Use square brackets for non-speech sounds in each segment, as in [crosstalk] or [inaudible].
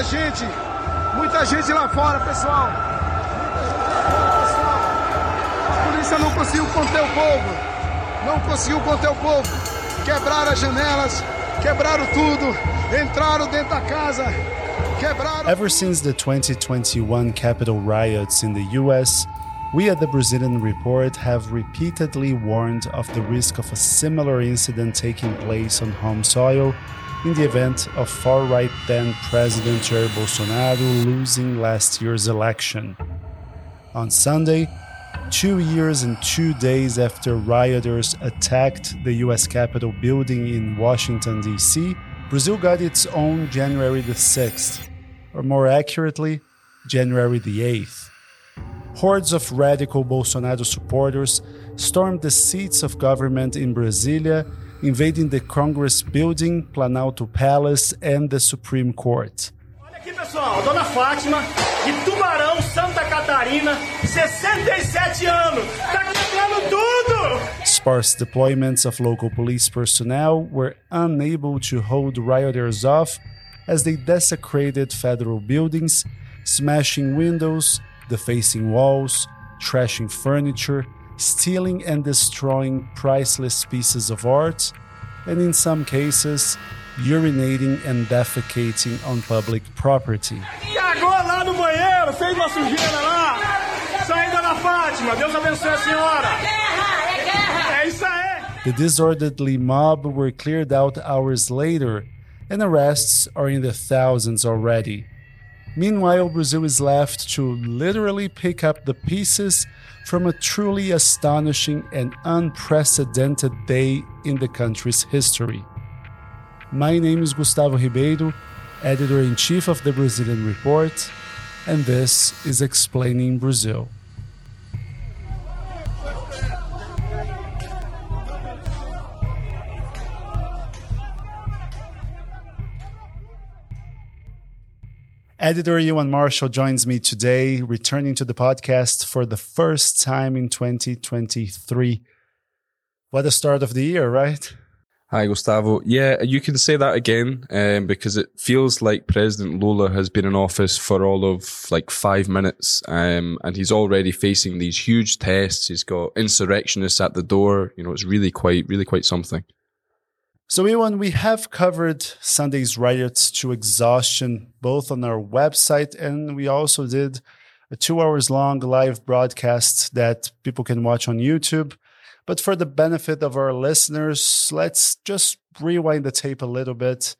muita gente, muita gente lá fora, pessoal. Pessoal. A polícia não conseguiu conter o povo. Não conseguiu conter o povo. Quebraram as janelas, quebraram tudo, entraram dentro da casa. Quebraram... Ever since the 2021 Capitol riots in the US, we at the Brazilian Report have repeatedly warned of the risk of a similar incident taking place on home soil in the event of far right then President Jair Bolsonaro losing last year's election. On Sunday, two years and two days after rioters attacked the US Capitol building in Washington, D.C., Brazil got its own January the 6th, or more accurately, January the 8th. Hordes of radical Bolsonaro supporters stormed the seats of government in Brasilia, invading the Congress building, Planalto Palace, and the Supreme Court. Olha aqui, pessoal, Dona Fátima, de Tubarão, Santa Catarina, 67 anos, tá quebrando tudo! Sparse deployments of local police personnel were unable to hold rioters off as they desecrated federal buildings, smashing windows, defacing walls, trashing furniture, stealing and destroying priceless pieces of art, and in some cases, urinating and defecating on public property. Agora lá no banheiro, fez uma sujeira lá. Isso aí, Dona Fátima, Deus abençoe a senhora. É isso aí. The disorderly mob were cleared out hours later, and arrests are in the thousands already. Meanwhile, Brazil is left to literally pick up the pieces from a truly astonishing and unprecedented day in the country's history. My name is Gustavo Ribeiro, editor in chief of the Brazilian Report, and this is Explaining Brazil. Editor Ewan Marshall joins me today, returning to the podcast for the first time in 2023. What a start of the year, right? Hi, Gustavo. Yeah, you can say that again um, because it feels like President Lula has been in office for all of like five minutes um, and he's already facing these huge tests. He's got insurrectionists at the door. You know, it's really quite, really quite something. So, Ewan, we have covered Sunday's riots to exhaustion, both on our website, and we also did a two hours long live broadcast that people can watch on YouTube. But for the benefit of our listeners, let's just rewind the tape a little bit.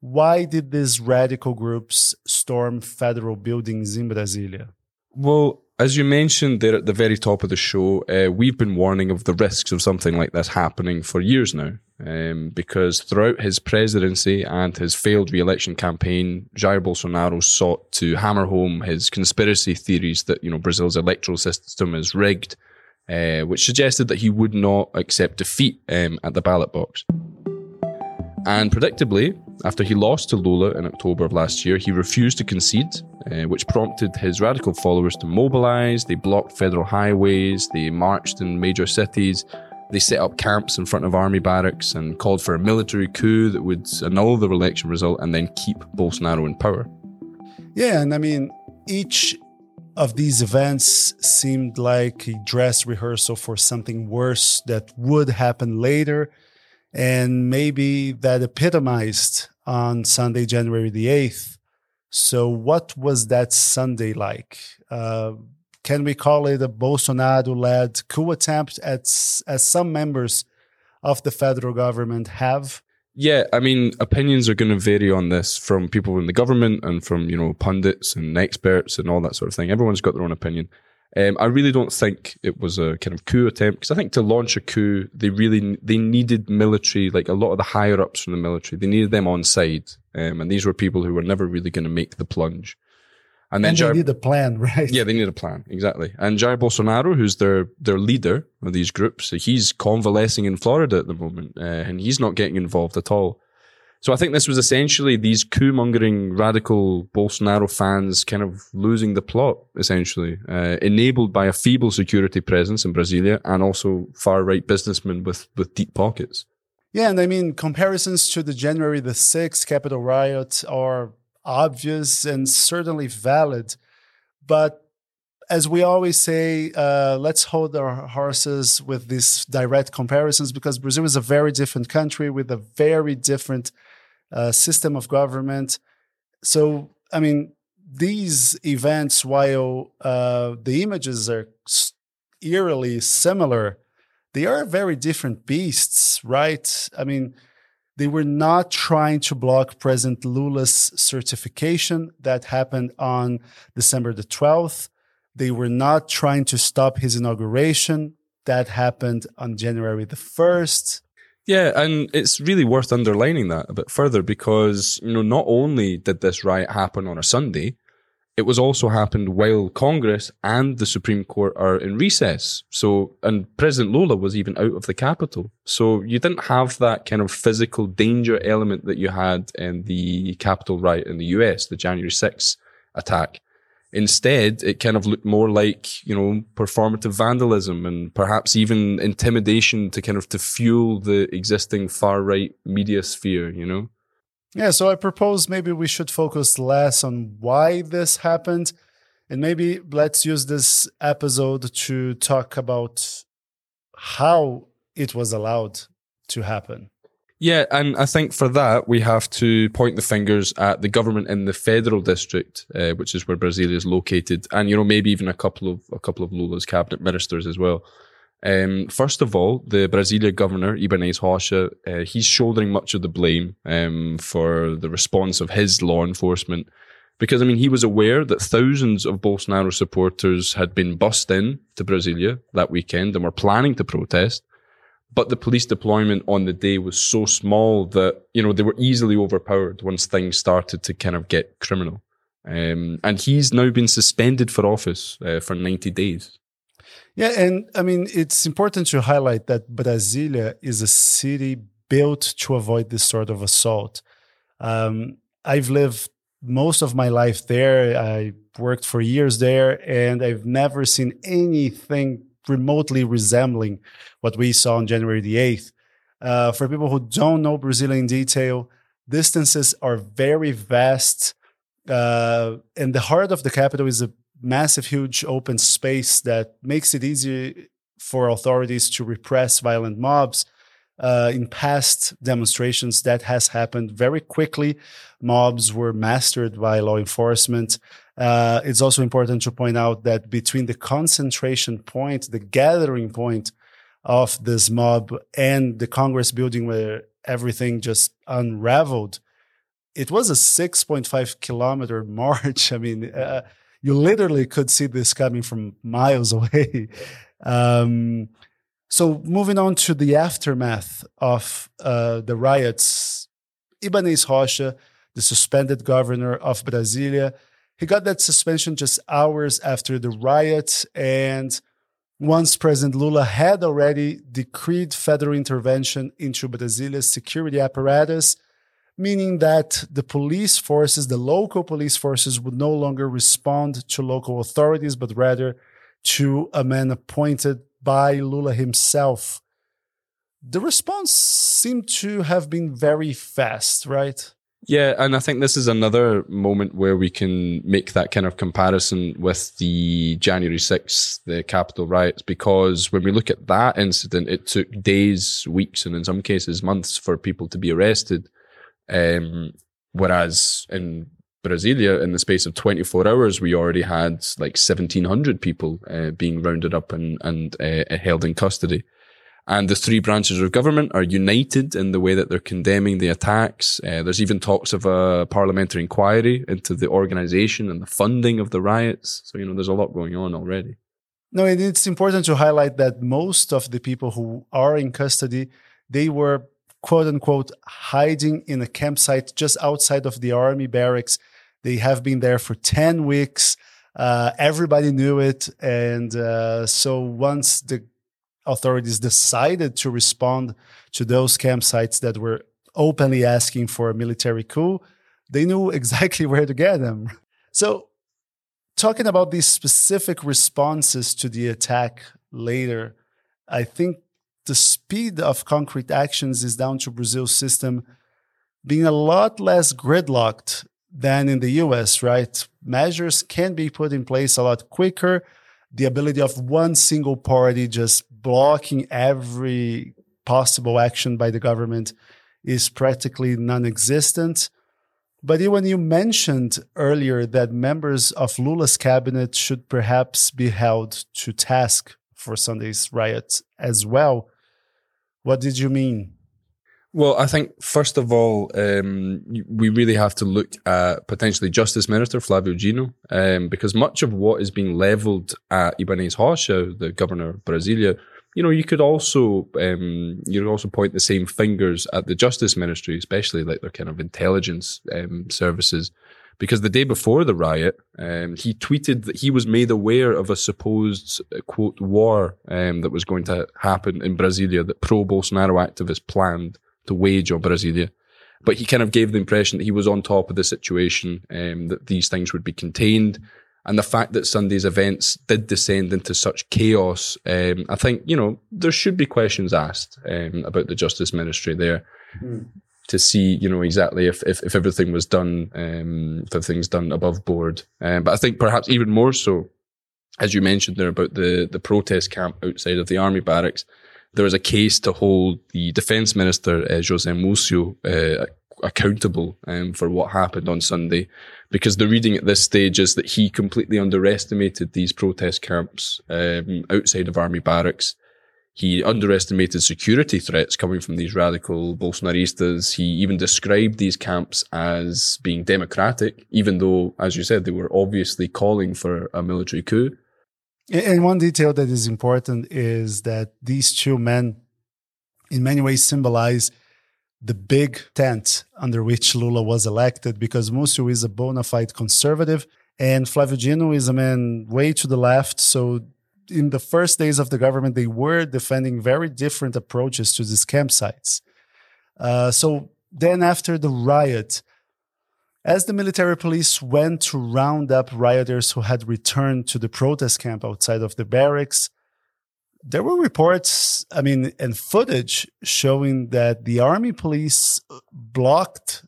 Why did these radical groups storm federal buildings in Brasilia? Well, as you mentioned there at the very top of the show, uh, we've been warning of the risks of something like this happening for years now. Um, because throughout his presidency and his failed re-election campaign, Jair Bolsonaro sought to hammer home his conspiracy theories that you know Brazil's electoral system is rigged, uh, which suggested that he would not accept defeat um, at the ballot box. And predictably, after he lost to Lula in October of last year, he refused to concede, uh, which prompted his radical followers to mobilize. They blocked federal highways, they marched in major cities, they set up camps in front of army barracks and called for a military coup that would annul the election result and then keep Bolsonaro in power. Yeah, and I mean, each of these events seemed like a dress rehearsal for something worse that would happen later. And maybe that epitomized on Sunday, January the 8th. So, what was that Sunday like? Uh, can we call it a Bolsonaro led coup attempt, as, as some members of the federal government have? Yeah, I mean, opinions are going to vary on this from people in the government and from, you know, pundits and experts and all that sort of thing. Everyone's got their own opinion. Um, I really don't think it was a kind of coup attempt because I think to launch a coup, they really they needed military, like a lot of the higher ups from the military, they needed them on side, um, and these were people who were never really going to make the plunge. And then and they Jair, need a plan, [laughs] right? Yeah, they need a plan exactly. And Jair Bolsonaro, who's their their leader of these groups, he's convalescing in Florida at the moment, uh, and he's not getting involved at all. So I think this was essentially these coup mongering radical Bolsonaro fans kind of losing the plot, essentially, uh, enabled by a feeble security presence in Brasilia and also far right businessmen with, with deep pockets. Yeah, and I mean, comparisons to the January the 6th Capitol riot are obvious and certainly valid. But as we always say, uh, let's hold our horses with these direct comparisons because Brazil is a very different country with a very different uh, system of government. So, I mean, these events, while uh, the images are eerily similar, they are very different beasts, right? I mean, they were not trying to block President Lula's certification that happened on December the 12th. They were not trying to stop his inauguration that happened on January the 1st. Yeah, and it's really worth underlining that a bit further because, you know, not only did this riot happen on a Sunday, it was also happened while Congress and the Supreme Court are in recess. So, and President Lula was even out of the capital. So you didn't have that kind of physical danger element that you had in the Capitol riot in the US, the January 6th attack. Instead, it kind of looked more like, you know, performative vandalism and perhaps even intimidation to kind of to fuel the existing far right media sphere, you know? Yeah, so I propose maybe we should focus less on why this happened and maybe let's use this episode to talk about how it was allowed to happen. Yeah, and I think for that we have to point the fingers at the government in the federal district, uh, which is where Brasilia is located, and you know maybe even a couple of a couple of Lula's cabinet ministers as well. Um, first of all, the Brasilia governor, Ibaneis Rocha, uh, he's shouldering much of the blame um, for the response of his law enforcement. Because, I mean, he was aware that thousands of Bolsonaro supporters had been bussed in to Brasilia that weekend and were planning to protest. But the police deployment on the day was so small that, you know, they were easily overpowered once things started to kind of get criminal. Um, and he's now been suspended for office uh, for 90 days. Yeah, and I mean, it's important to highlight that Brasilia is a city built to avoid this sort of assault. Um, I've lived most of my life there. I worked for years there, and I've never seen anything remotely resembling what we saw on January the 8th. Uh, for people who don't know Brasilia in detail, distances are very vast. Uh, and the heart of the capital is a massive, huge open space that makes it easy for authorities to repress violent mobs. Uh, in past demonstrations, that has happened very quickly. Mobs were mastered by law enforcement. Uh, it's also important to point out that between the concentration point, the gathering point of this mob and the Congress building where everything just unraveled, it was a 6.5 kilometer [laughs] march. I mean, uh, you literally could see this coming from miles [laughs] away. Um, so moving on to the aftermath of uh, the riots, Ibaneis Rocha, the suspended governor of Brasilia, he got that suspension just hours after the riot. And once President Lula had already decreed federal intervention into Brasilia's security apparatus, meaning that the police forces, the local police forces, would no longer respond to local authorities, but rather to a man appointed by Lula himself. The response seemed to have been very fast, right? Yeah, and I think this is another moment where we can make that kind of comparison with the January 6th, the Capitol riots, because when we look at that incident, it took days, weeks, and in some cases months for people to be arrested. Um, whereas in Brasilia, in the space of 24 hours, we already had like 1,700 people uh, being rounded up and, and uh, held in custody. And the three branches of government are united in the way that they're condemning the attacks. Uh, there's even talks of a parliamentary inquiry into the organization and the funding of the riots. So, you know, there's a lot going on already. No, and it's important to highlight that most of the people who are in custody, they were quote unquote hiding in a campsite just outside of the army barracks. They have been there for 10 weeks. Uh, everybody knew it. And uh, so once the authorities decided to respond to those campsites that were openly asking for a military coup, they knew [laughs] exactly where to get them. So, talking about these specific responses to the attack later, I think the speed of concrete actions is down to Brazil's system being a lot less gridlocked than in the US, right? Measures can be put in place a lot quicker. The ability of one single party just blocking every possible action by the government is practically non existent. But when you mentioned earlier that members of Lula's cabinet should perhaps be held to task for Sunday's riots as well, what did you mean? Well, I think first of all, um, we really have to look at potentially Justice Minister Flavio Dino, um, because much of what is being levelled at Ibaneis Rocha, the governor of Brasilia, you know, you could also um, you could also point the same fingers at the Justice Ministry, especially like their kind of intelligence um, services, because the day before the riot, um, he tweeted that he was made aware of a supposed uh, quote war um, that was going to happen in Brasilia that pro Bolsonaro activists planned to wage on Brasilia. But he kind of gave the impression that he was on top of the situation, um, that these things would be contained. And the fact that Sunday's events did descend into such chaos, um, I think, you know, there should be questions asked um, about the Justice Ministry there mm. to see, you know, exactly if, if, if everything was done, um, if everything's done above board. Um, but I think perhaps even more so, as you mentioned there about the, the protest camp outside of the army barracks, there was a case to hold the defence minister, uh, Jose Mucio, uh, accountable um, for what happened on Sunday, because the reading at this stage is that he completely underestimated these protest camps um, outside of army barracks. He underestimated security threats coming from these radical Bolsonaristas. He even described these camps as being democratic, even though, as you said, they were obviously calling for a military coup. And one detail that is important is that these two men, in many ways, symbolize the big tent under which Lula was elected because Mucio is a bona fide conservative and Flavio Dino is a man way to the left. So, in the first days of the government, they were defending very different approaches to these campsites. Uh, so, then after the riot, as the military police went to round up rioters who had returned to the protest camp outside of the barracks, there were reports, I mean, and footage showing that the army police blocked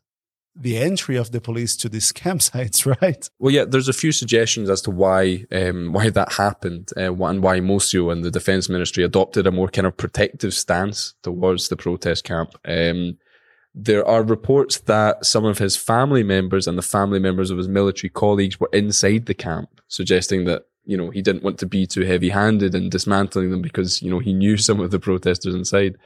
the entry of the police to these [laughs] campsites, right? Well, yeah, there's a few suggestions as to why um, why that happened uh, and why Mucio and the defense ministry adopted a more kind of protective stance towards the protest camp. Um, there are reports that some of his family members and the family members of his military colleagues were inside the camp, suggesting that, you know, he didn't want to be too heavy handed in dismantling them because, you know, he knew [laughs] some of the protesters inside.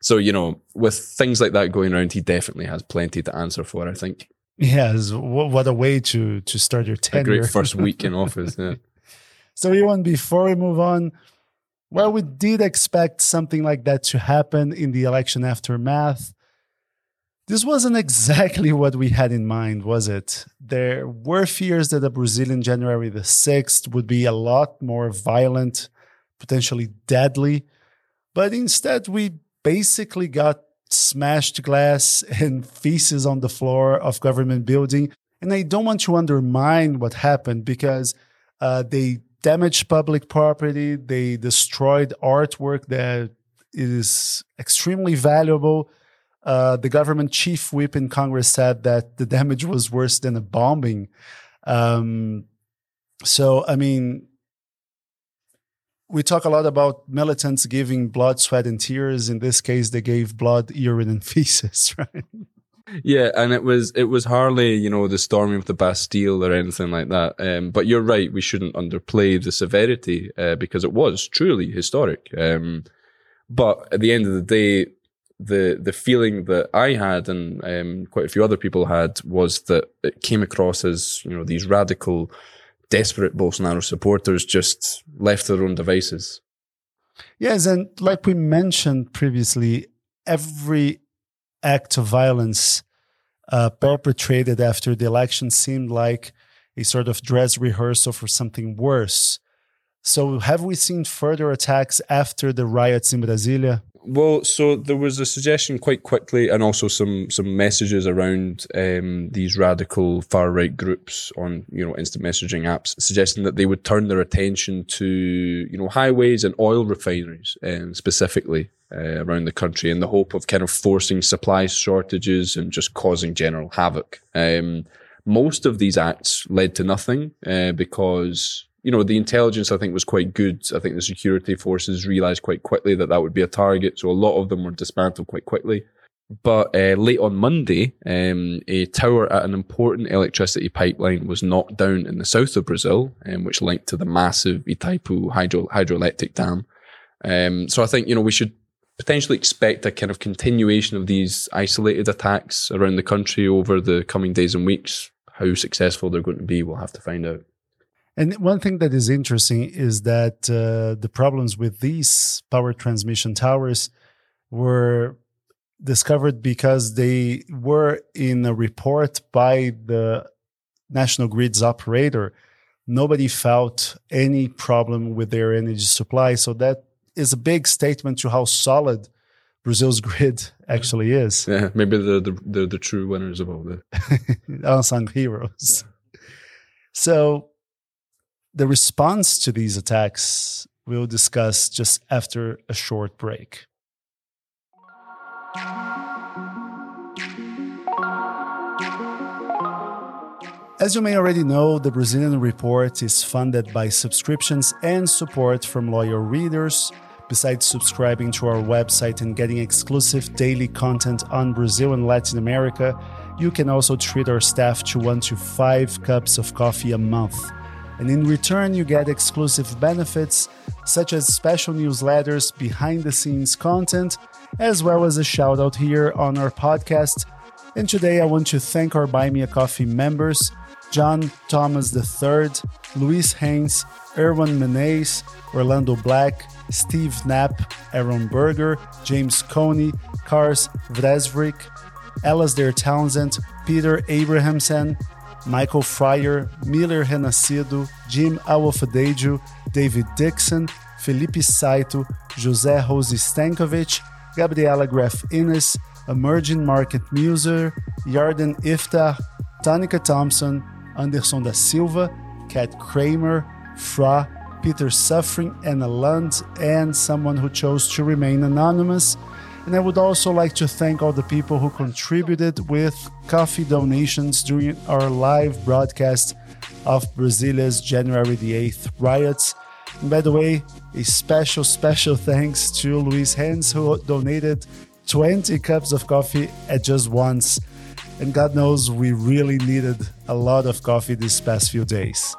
So, you know, with things like that going around, he definitely has plenty to answer for, I think. Yes, what a way to to start your tenure. A great first [laughs] week in office. Yeah. So, Ewan, before we move on, well, we did expect something like that to happen in the election aftermath. This wasn't [laughs] exactly what we had in mind, was it? There were fears that the Brazilian January the 6th would be a lot more violent, potentially deadly, but instead we basically got smashed glass [laughs] and feces on the floor of government building. And I don't want to undermine what happened because uh, they damaged public property, they destroyed artwork that is extremely valuable uh, the government chief whip in Congress said that the [laughs] damage was worse than a bombing. Um, so, I mean, we talk a lot about militants giving blood, sweat, and tears. In this case, they gave blood, urine, and [laughs] feces, right? Yeah, and it was it was hardly you know the storming of the Bastille or anything like that. Um, but you're right, we shouldn't underplay the severity uh, because it was truly historic. Um, but at the end of the day, the the feeling that I had and um, quite a few other people had was that it came across as you know these radical, desperate Bolsonaro supporters just left their own devices. Yes, and like we mentioned previously, every act of violence uh, perpetrated after the election seemed like a sort of dress rehearsal for something worse. So, have we seen further attacks after the riots in Brasilia? Well, so there was a suggestion quite quickly, and also some some messages around um, these radical far right groups on you know instant messaging apps, suggesting that they would turn their attention to you know highways and oil refineries, um, specifically uh, around the country, in the hope of kind of forcing supply shortages and just causing general havoc. Um, most of these acts led to nothing uh, because you know the intelligence I think was quite good. I think the security forces realized quite quickly that that would be a target, so a lot of them were dismantled quite quickly. But uh, late on Monday, um, a tower at an important electricity pipeline was knocked down in the south of Brazil, um, which linked to the massive Itaipu hydro- hydroelectric dam. Um, so I think you know we should potentially expect a kind of continuation of these isolated attacks around the country over the coming days and weeks. How successful they're going to be, we'll have to find out. And one thing that is interesting is that uh, the problems with these power transmission towers were discovered because they were in a report by the national grid's operator. Nobody felt any problem with their energy supply. So that is a big statement to how solid Brazil's grid [laughs] actually is. Yeah, maybe they're the, the, the true winners of all the [laughs] Unsung heroes. So the response to these attacks we'll discuss just after a short break. As you may already know, the Brazilian Report is funded by subscriptions and support from loyal readers. Besides subscribing to our website and getting exclusive daily content on Brazil and Latin America, you can also treat our staff to one to five cups of coffee a month. And in return, you get exclusive benefits such as special newsletters, behind the scenes content, as well as a shout out here on our podcast. And today I want to thank our Buy Me a Coffee members John Thomas III, Luis Haynes, Erwan Menes, Orlando Black, Steve Knapp, Aaron Berger, James Coney, Kars Vresvrik, Alasdair Townsend, Peter Abrahamson, Michael Fryer, Miller Renascido, Jim Awofadejo, David Dixon, Felipe Saito, José Rose Stankovic, Gabriela Graf Innes, Emerging Market Muser, Yarden Iftah, Tonica Thompson, Anderson da Silva, Kat Kramer, Fra, Peter Suffering, Anna Lund, and someone who chose to remain anonymous. And I would also like to thank all the people who contributed with coffee donations during our live broadcast of Brasilia's January the 8th riots. And by the way, a special, special thanks to Luis Hans, who donated 20 cups of coffee at just once. And God knows we really needed a lot of coffee these past few days.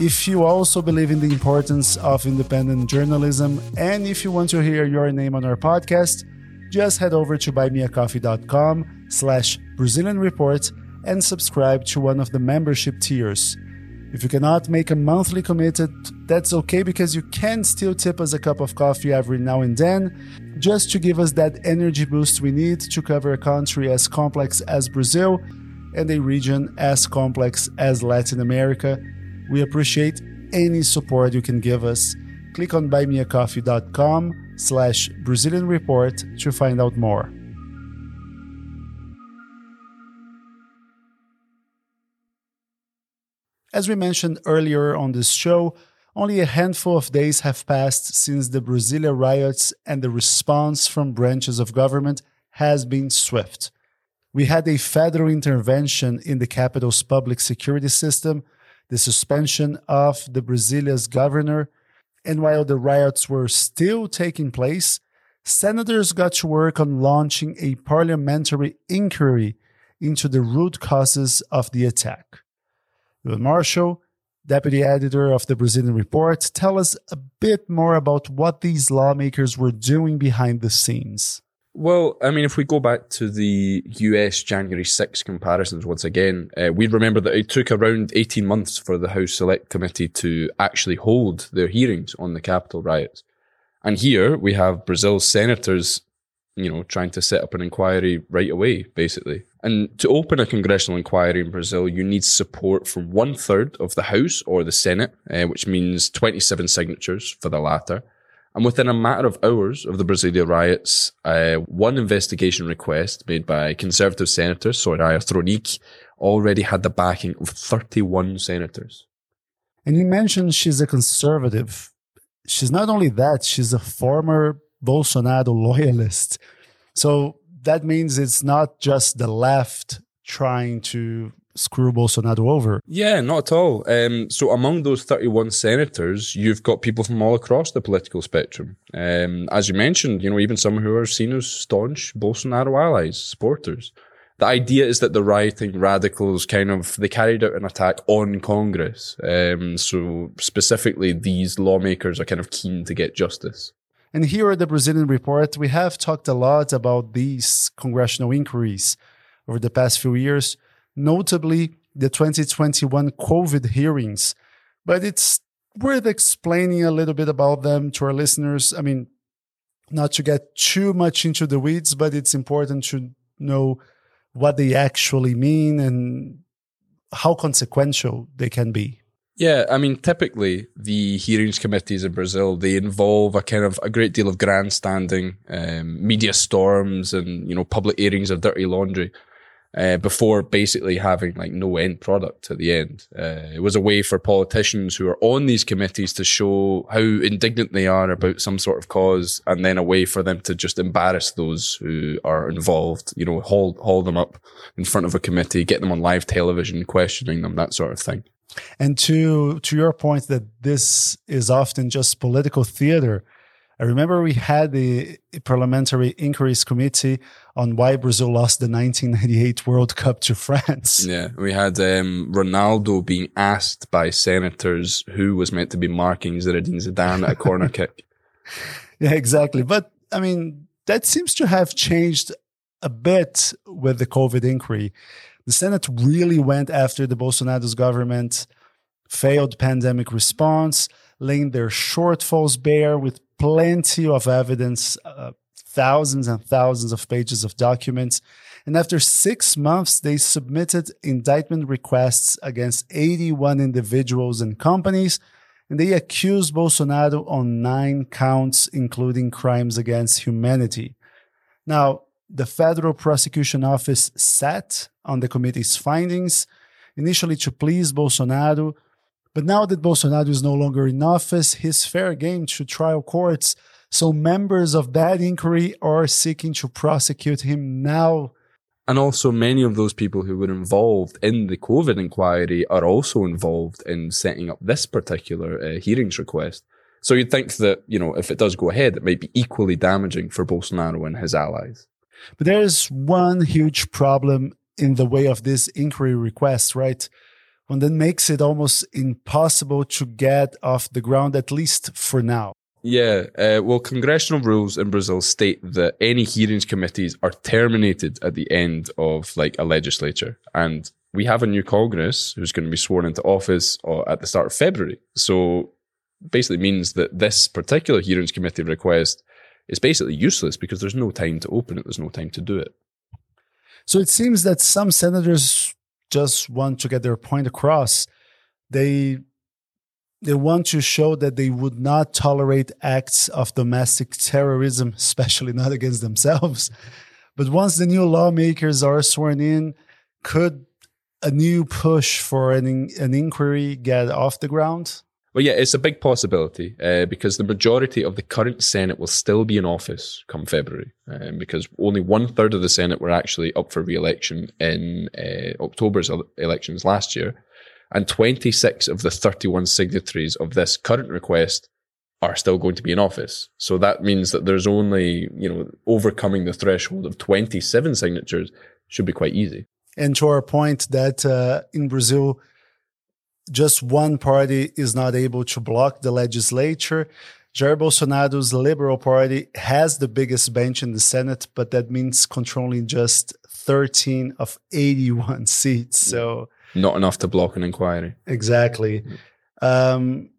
If you also believe in the importance of independent journalism and if you want to hear your name on our podcast, just head over to buymeacoffee.com slash Brazilian Report and subscribe to one of the membership tiers. If you cannot make a monthly committed, that's okay because you can still tip us a cup of coffee every now and then, just to give us that energy boost we need to cover a country as complex as Brazil and a region as complex as Latin America. We appreciate any support you can give us. Click on buymeacoffee.com slash Brazilian Report to find out more. As we mentioned earlier on this show, only a handful of days have passed since the Brasilia riots, and the response from branches of government has been swift. We had a federal intervention in the capital's public security system, the suspension of the Brasilia's governor, and while the riots were still taking place, senators got to work on launching a parliamentary inquiry into the root causes of the attack. Will Marshall, deputy editor of the Brazilian Report, tell us a bit more about what these lawmakers were doing behind the scenes. Well, I mean, if we go back to the US January 6 comparisons once again, uh, we remember that it took around 18 months for the House Select Committee to actually hold their hearings on the Capitol riots. And here we have Brazil's senators, you know, trying to set up an inquiry right away, basically. And to open a congressional inquiry in Brazil, you need support from one third of the House or the Senate, uh, which means 27 signatures for the latter. And within a matter of hours of the Brasilia riots, uh, one investigation request made by conservative senator Soraya Thronicke already had the backing of 31 senators. And you mentioned she's a conservative. She's not only that, she's a former Bolsonaro loyalist. So that means it's not just the left trying to screw Bolsonaro over. Yeah, not at all. Um, so among those 31 senators, you've got people from all across the political spectrum. Um, as you mentioned, you know, even some who are seen as staunch Bolsonaro allies, supporters. The idea is that the rioting radicals kind of they carried out an attack on Congress. Um, so specifically, these lawmakers are kind of keen to get justice. And here at the Brazilian Report, we have talked a lot about these congressional inquiries over the past few years notably the 2021 COVID hearings. But it's worth explaining a little bit about them to our listeners. I mean, not to get too much into the weeds, but it's important to know what they actually mean and how consequential they can be. Yeah, I mean, typically the hearings committees in Brazil they involve a kind of a great deal of grandstanding, um, media storms, and you know public airings of dirty laundry uh, before basically having like no end product at the end. Uh, it was a way for politicians who are on these committees to show how indignant they are about some sort of cause, and then a way for them to just embarrass those who are involved. You know, haul haul them up in front of a committee, get them on live television, questioning them, that sort of thing. And to to your point that this is often just political theater I remember we had the Parliamentary Inquiries Committee on why Brazil lost the 1998 World Cup to France. [laughs] Yeah, we had um, Ronaldo being asked by senators who was meant to be marking Zinedine Zidane at a corner [laughs] kick. Yeah, exactly. But I mean, that seems to have changed a bit with the COVID inquiry. The Senate really went after the Bolsonaro's government failed pandemic response, laying their shortfalls bare with plenty of evidence, uh, thousands and thousands of pages of documents. And after six months, they submitted indictment requests against 81 individuals and companies, and they accused Bolsonaro on nine counts, including crimes against humanity. Now, the Federal Prosecution Office sat on the committee's findings, initially to please Bolsonaro, but now that Bolsonaro is no longer in office, he's fair game to trial courts. So members of that inquiry are seeking to prosecute him now. And also, many of those people who were involved in the COVID inquiry are also involved in setting up this particular uh, hearings request. So you'd think that, you know, if it does go ahead, it might be equally damaging for Bolsonaro and his allies. But there is one huge problem in the way of this inquiry request, right? One that makes it almost impossible to get off the ground, at least for now. Yeah, uh, well, congressional rules in Brazil state that any hearings committees are terminated at the end of like a legislature, and we have a new Congress who's going to be sworn into office uh, at the start of February. So, basically means that this particular hearings committee request is basically useless because there's no time to open it. There's no time to do it. So it seems that some senators just want to get their point across. They they want to show that they would not tolerate acts of domestic terrorism, [laughs] especially not against themselves. But once the new lawmakers are sworn in, could a new push for an, an inquiry get off the ground? Well, yeah, it's a big possibility uh, because the majority of the current Senate will still be in office come February, um, because only one third of the Senate were actually up for re-election in uh, October's elections last year, and 26 of the 31 signatories of this current request are still going to be in office. So that means that there's only, you know, overcoming the threshold of 27 signatures should be quite easy. And to our point that uh, in Brazil, just one party is not able to block the legislature. Jair Bolsonaro's Liberal Party has the biggest bench in the Senate, but that means controlling just 13 of 81 [laughs] seats. So, not enough to block an inquiry. Exactly. Um,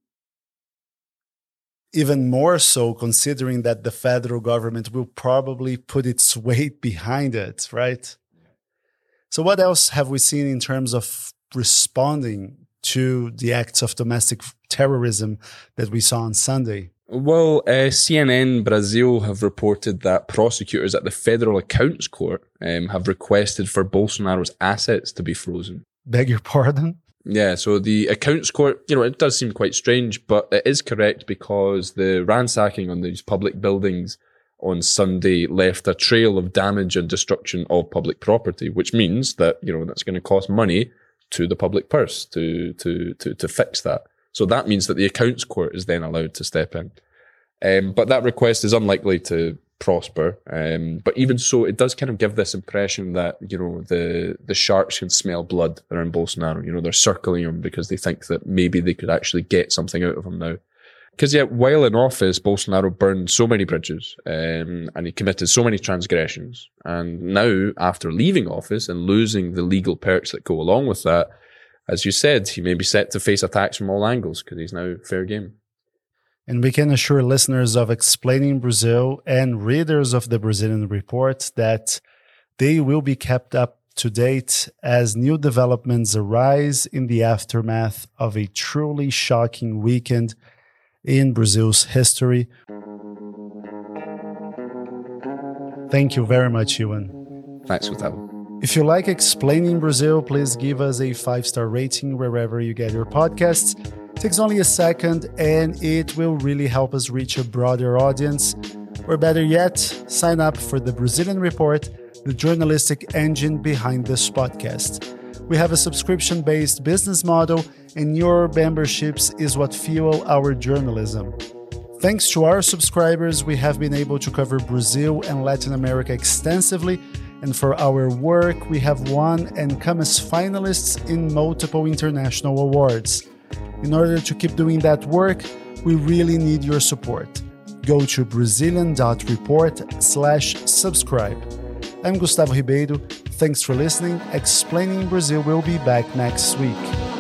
even more so, considering that the federal government will probably put its [laughs] weight behind it, right? So, what else have we seen in terms of responding to the acts of domestic terrorism that we saw on Sunday? Well, uh, CNN Brazil have reported that prosecutors at the Federal Accounts Court um, have requested for Bolsonaro's assets to be frozen. Beg your pardon? Yeah, so the accounts court, you know, it does seem quite strange, but it is correct because the ransacking on these public buildings on Sunday left a trail of damage and destruction of public property, which means that, you know, that's going to cost money to the public purse to, to, to, to fix that. So that means that the accounts court is then allowed to step in. Um, but that request is unlikely to prosper. Um, but even so, it does kind of give this impression that you know the the sharks can smell blood around Bolsonaro. You know they're circling him because they think that maybe they could actually get something out of him now. Because yeah, while in office, Bolsonaro burned so many bridges um, and he committed so many transgressions. And now, after leaving office and losing the legal perks that go along with that, as you said, he may be set to face attacks from all angles because he's now fair game. And we can assure listeners of Explaining Brazil and readers of the Brazilian Report that they will be kept up to date as new developments arise in the aftermath of a truly shocking weekend in Brazil's history. Thank you very much, Ewan. Thanks, Gustavo. If you like Explaining Brazil, please give us a five star rating wherever you get your podcasts. It takes only a second and it will really help us reach a broader audience. Or better yet, sign up for the Brazilian Report, the journalistic engine behind this podcast. We have a subscription based business model, and your memberships is what fuel our journalism. Thanks to our subscribers, we have been able to cover Brazil and Latin America extensively and for our work, we have won and come as finalists in multiple international awards. In order to keep doing that work, we really need your support. Go to brazilian.report slash subscribe. I'm Gustavo Ribeiro. Thanks for listening. Explaining Brazil will be back next week.